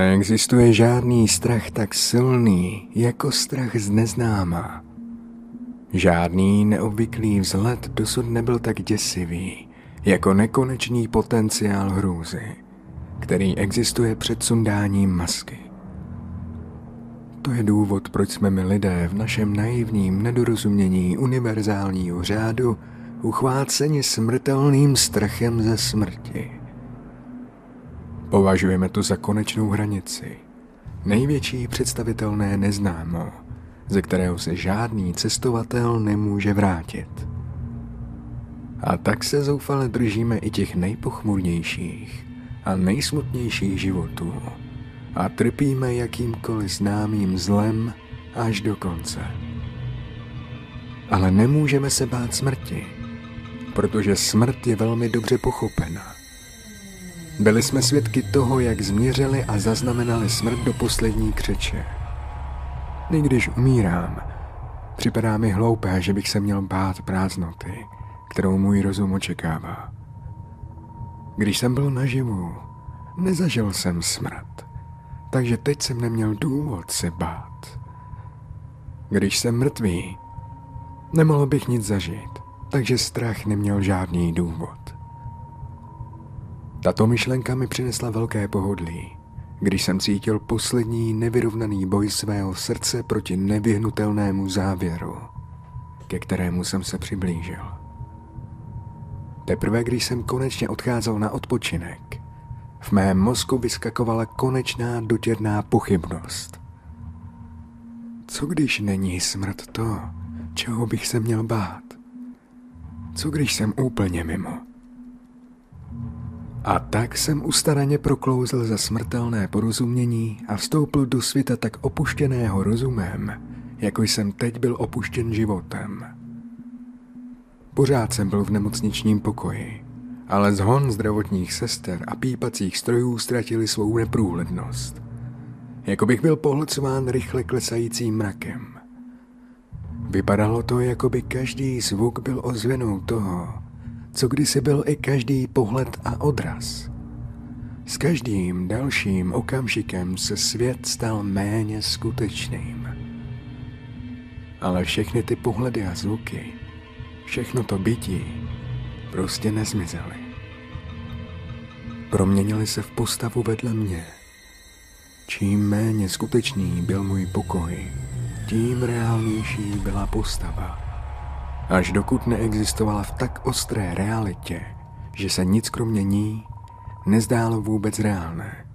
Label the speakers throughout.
Speaker 1: Neexistuje žádný strach tak silný jako strach z neznáma. Žádný neobvyklý vzhled dosud nebyl tak děsivý jako nekonečný potenciál hrůzy, který existuje před sundáním masky. To je důvod, proč jsme my lidé v našem naivním nedorozumění univerzálního řádu uchváceni smrtelným strachem ze smrti. Považujeme to za konečnou hranici, největší představitelné neznámo, ze kterého se žádný cestovatel nemůže vrátit. A tak se zoufale držíme i těch nejpochmurnějších a nejsmutnějších životů a trpíme jakýmkoliv známým zlem až do konce. Ale nemůžeme se bát smrti, protože smrt je velmi dobře pochopena. Byli jsme svědky toho, jak změřili a zaznamenali smrt do poslední křeče. I když umírám, připadá mi hloupé, že bych se měl bát prázdnoty, kterou můj rozum očekává. Když jsem byl naživu, nezažil jsem smrt, takže teď jsem neměl důvod se bát. Když jsem mrtvý, nemohl bych nic zažít, takže strach neměl žádný důvod. Tato myšlenka mi přinesla velké pohodlí, když jsem cítil poslední nevyrovnaný boj svého srdce proti nevyhnutelnému závěru, ke kterému jsem se přiblížil. Teprve když jsem konečně odcházel na odpočinek, v mém mozku vyskakovala konečná dotěrná pochybnost. Co když není smrt to, čeho bych se měl bát? Co když jsem úplně mimo? A tak jsem ustaraně proklouzl za smrtelné porozumění a vstoupil do světa tak opuštěného rozumem, jako jsem teď byl opuštěn životem. Pořád jsem byl v nemocničním pokoji, ale zhon zdravotních sester a pípacích strojů ztratili svou neprůhlednost. Jako bych byl pohlcován rychle klesajícím mrakem. Vypadalo to, jako by každý zvuk byl ozvěnou toho, co kdysi byl i každý pohled a odraz. S každým dalším okamžikem se svět stal méně skutečným. Ale všechny ty pohledy a zvuky, všechno to bytí, prostě nezmizely. Proměnili se v postavu vedle mě. Čím méně skutečný byl můj pokoj, tím reálnější byla postava až dokud neexistovala v tak ostré realitě, že se nic kromě ní nezdálo vůbec reálné.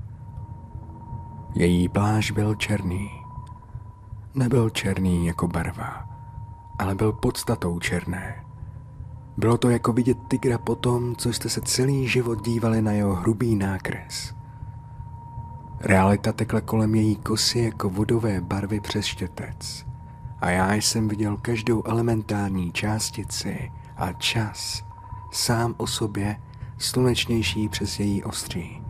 Speaker 1: Její pláž byl černý. Nebyl černý jako barva, ale byl podstatou černé. Bylo to jako vidět tygra po tom, co jste se celý život dívali na jeho hrubý nákres. Realita tekla kolem její kosy jako vodové barvy přes štětec a já jsem viděl každou elementární částici a čas sám o sobě slunečnější přes její ostří.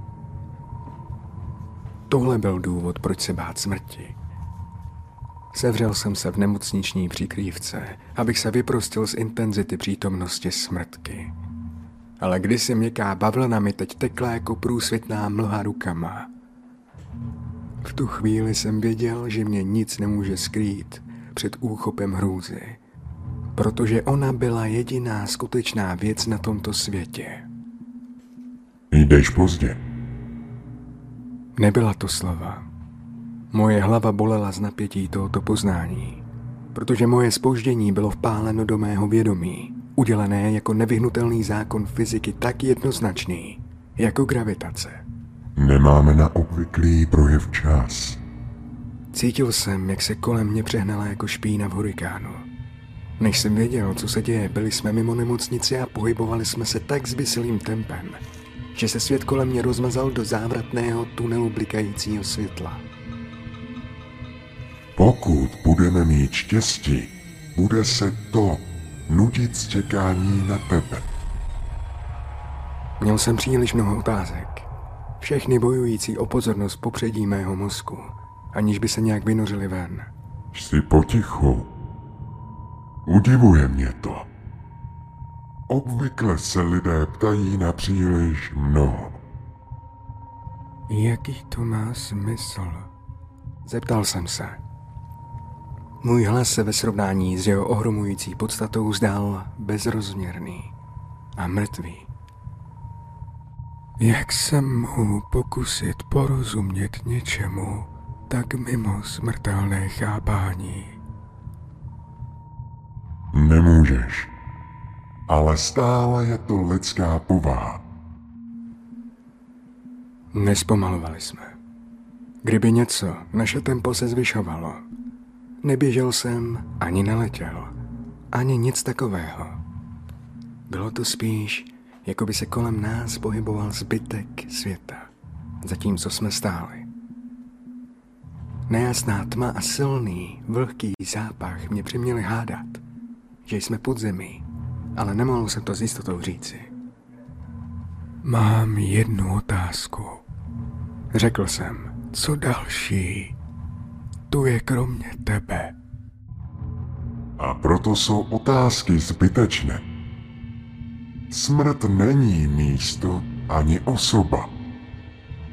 Speaker 1: Tohle byl důvod, proč se bát smrti. Sevřel jsem se v nemocniční přikrývce, abych se vyprostil z intenzity přítomnosti smrtky. Ale kdysi měkká bavlna mi teď tekla jako průsvětná mlha rukama. V tu chvíli jsem věděl, že mě nic nemůže skrýt před úchopem hrůzy, protože ona byla jediná skutečná věc na tomto světě.
Speaker 2: Jdeš pozdě.
Speaker 1: Nebyla to slova. Moje hlava bolela z napětí tohoto poznání, protože moje spoždění bylo vpáleno do mého vědomí, udělené jako nevyhnutelný zákon fyziky tak jednoznačný, jako gravitace.
Speaker 2: Nemáme na obvyklý projev čas.
Speaker 1: Cítil jsem, jak se kolem mě přehnala jako špína v hurikánu. Než jsem věděl, co se děje, byli jsme mimo nemocnici a pohybovali jsme se tak zbysilým tempem, že se svět kolem mě rozmazal do závratného tunelu blikajícího světla.
Speaker 2: Pokud budeme mít štěstí, bude se to nudit čekání na tebe.
Speaker 1: Měl jsem příliš mnoho otázek. Všechny bojující o pozornost popředí mého mozku aniž by se nějak vynořili ven.
Speaker 2: Jsi potichu. Udivuje mě to. Obvykle se lidé ptají na příliš mnoho.
Speaker 1: Jaký to má smysl? Zeptal jsem se. Můj hlas se ve srovnání s jeho ohromující podstatou zdál bezrozměrný a mrtvý. Jak se mohu pokusit porozumět něčemu tak mimo smrtelné chápání?
Speaker 2: Nemůžeš. Ale stále je to lidská povaha.
Speaker 1: Nespomalovali jsme. Kdyby něco, naše tempo se zvyšovalo. Neběžel jsem, ani neletěl, ani nic takového. Bylo to spíš, jako by se kolem nás pohyboval zbytek světa, zatímco jsme stáli. Nejasná tma a silný, vlhký zápach mě přiměli hádat, že jsme pod zemí, ale nemohl jsem to s jistotou říci. Mám jednu otázku. Řekl jsem, co další? Tu je kromě tebe.
Speaker 2: A proto jsou otázky zbytečné. Smrt není místo ani osoba.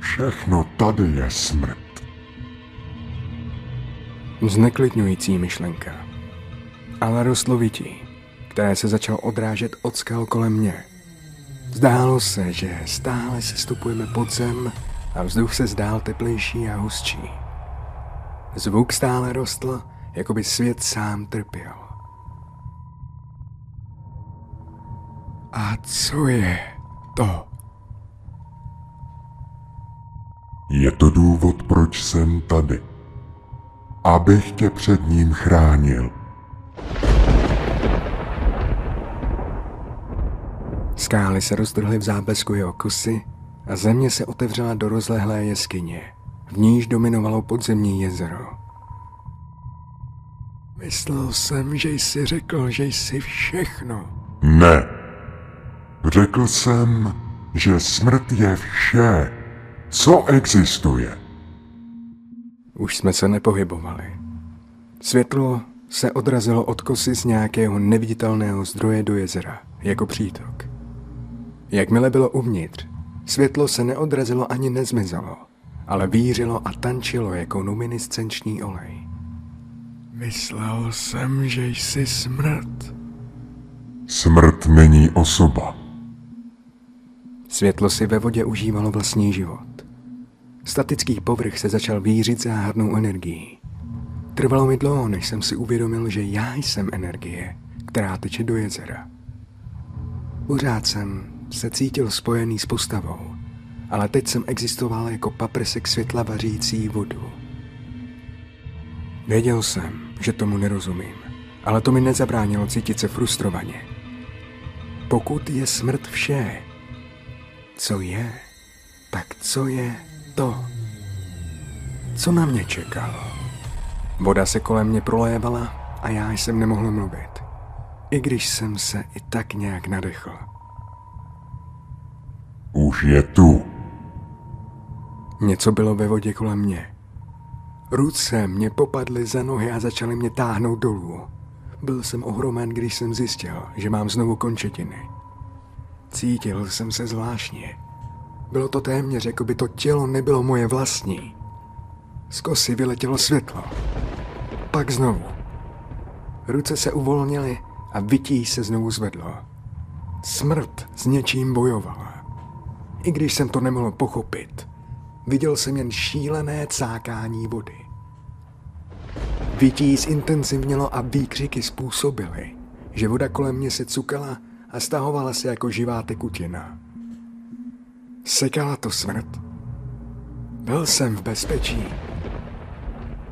Speaker 2: Všechno tady je smrt.
Speaker 1: Zneklidňující myšlenka. Ale rostlovití, které se začal odrážet od skal kolem mě. Zdálo se, že stále se stupujeme pod zem a vzduch se zdál teplejší a hustší. Zvuk stále rostl, jako by svět sám trpěl. A co je to?
Speaker 2: Je to důvod, proč jsem tady. Abych tě před ním chránil.
Speaker 1: Skály se roztrhly v záblesku jeho kusy a země se otevřela do rozlehlé jeskyně. V níž dominovalo podzemní jezero. Myslel jsem, že jsi řekl, že jsi všechno.
Speaker 2: Ne. Řekl jsem, že smrt je vše, co existuje.
Speaker 1: Už jsme se nepohybovali. Světlo se odrazilo od kosy z nějakého neviditelného zdroje do jezera, jako přítok. Jakmile bylo uvnitř, světlo se neodrazilo ani nezmizelo, ale vířilo a tančilo jako luminiscenční olej. Myslel jsem, že jsi smrt.
Speaker 2: Smrt není osoba.
Speaker 1: Světlo si ve vodě užívalo vlastní život. Statický povrch se začal vířit záhadnou energií. Trvalo mi dlouho, než jsem si uvědomil, že já jsem energie, která teče do jezera. Pořád jsem se cítil spojený s postavou, ale teď jsem existoval jako paprsek světla vařící vodu. Věděl jsem, že tomu nerozumím, ale to mi nezabránilo cítit se frustrovaně. Pokud je smrt vše, co je, tak co je to? Co na mě čekalo? Voda se kolem mě prolévala a já jsem nemohl mluvit, i když jsem se i tak nějak nadechl.
Speaker 2: Už je tu.
Speaker 1: Něco bylo ve vodě kolem mě. Ruce mě popadly za nohy a začaly mě táhnout dolů. Byl jsem ohromen, když jsem zjistil, že mám znovu končetiny. Cítil jsem se zvláštně. Bylo to téměř, jako by to tělo nebylo moje vlastní. Z kosy vyletělo světlo. Pak znovu. Ruce se uvolnily a vytí se znovu zvedlo. Smrt s něčím bojovala. I když jsem to nemohl pochopit, viděl jsem jen šílené cákání vody. Vytí zintenzivnělo a výkřiky způsobily, že voda kolem mě se cukala a stahovala se jako živá tekutina. Sekala to smrt. Byl jsem v bezpečí.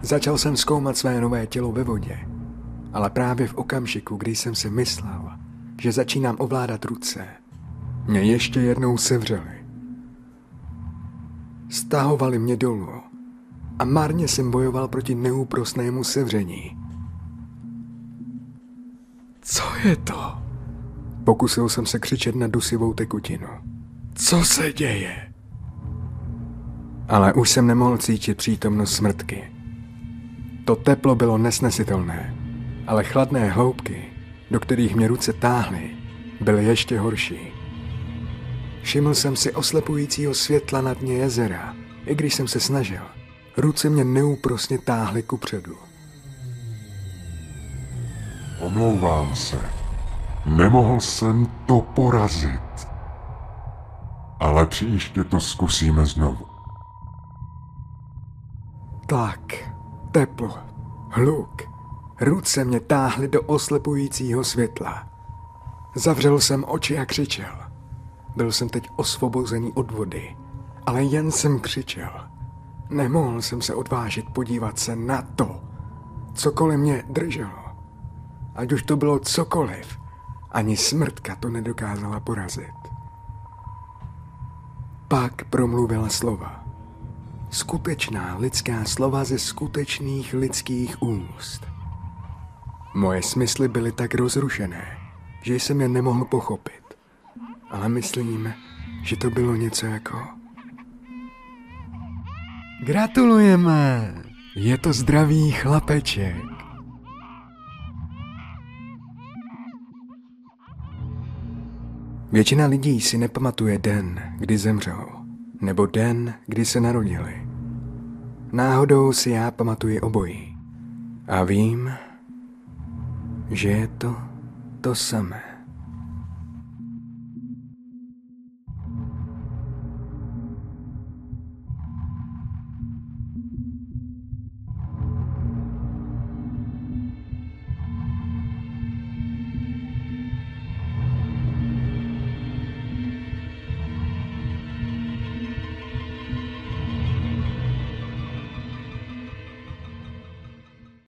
Speaker 1: Začal jsem zkoumat své nové tělo ve vodě, ale právě v okamžiku, kdy jsem si myslel, že začínám ovládat ruce, mě ještě jednou sevřeli. Stahovali mě dolů a marně jsem bojoval proti neúprostnému sevření. Co je to? Pokusil jsem se křičet na dusivou tekutinu. Co se děje? Ale už jsem nemohl cítit přítomnost smrtky. To teplo bylo nesnesitelné, ale chladné hloubky, do kterých mě ruce táhly, byly ještě horší. Všiml jsem si oslepujícího světla na dně jezera I když jsem se snažil, ruce mě neúprosně táhly kupředu.
Speaker 2: Omlouvám se. Nemohl jsem to porazit. Ale příště to zkusíme znovu.
Speaker 1: Tlak, teplo, hluk. Ruce mě táhly do oslepujícího světla. Zavřel jsem oči a křičel. Byl jsem teď osvobozený od vody, ale jen jsem křičel. Nemohl jsem se odvážit podívat se na to, co kolem mě drželo. Ať už to bylo cokoliv, ani smrtka to nedokázala porazit. Pak promluvila slova. Skutečná lidská slova ze skutečných lidských úst. Moje smysly byly tak rozrušené, že jsem je nemohl pochopit. Ale myslím, že to bylo něco jako... Gratulujeme! Je to zdravý chlapeček. Většina lidí si nepamatuje den, kdy zemřel, nebo den, kdy se narodili. Náhodou si já pamatuji obojí. A vím, že je to to samé.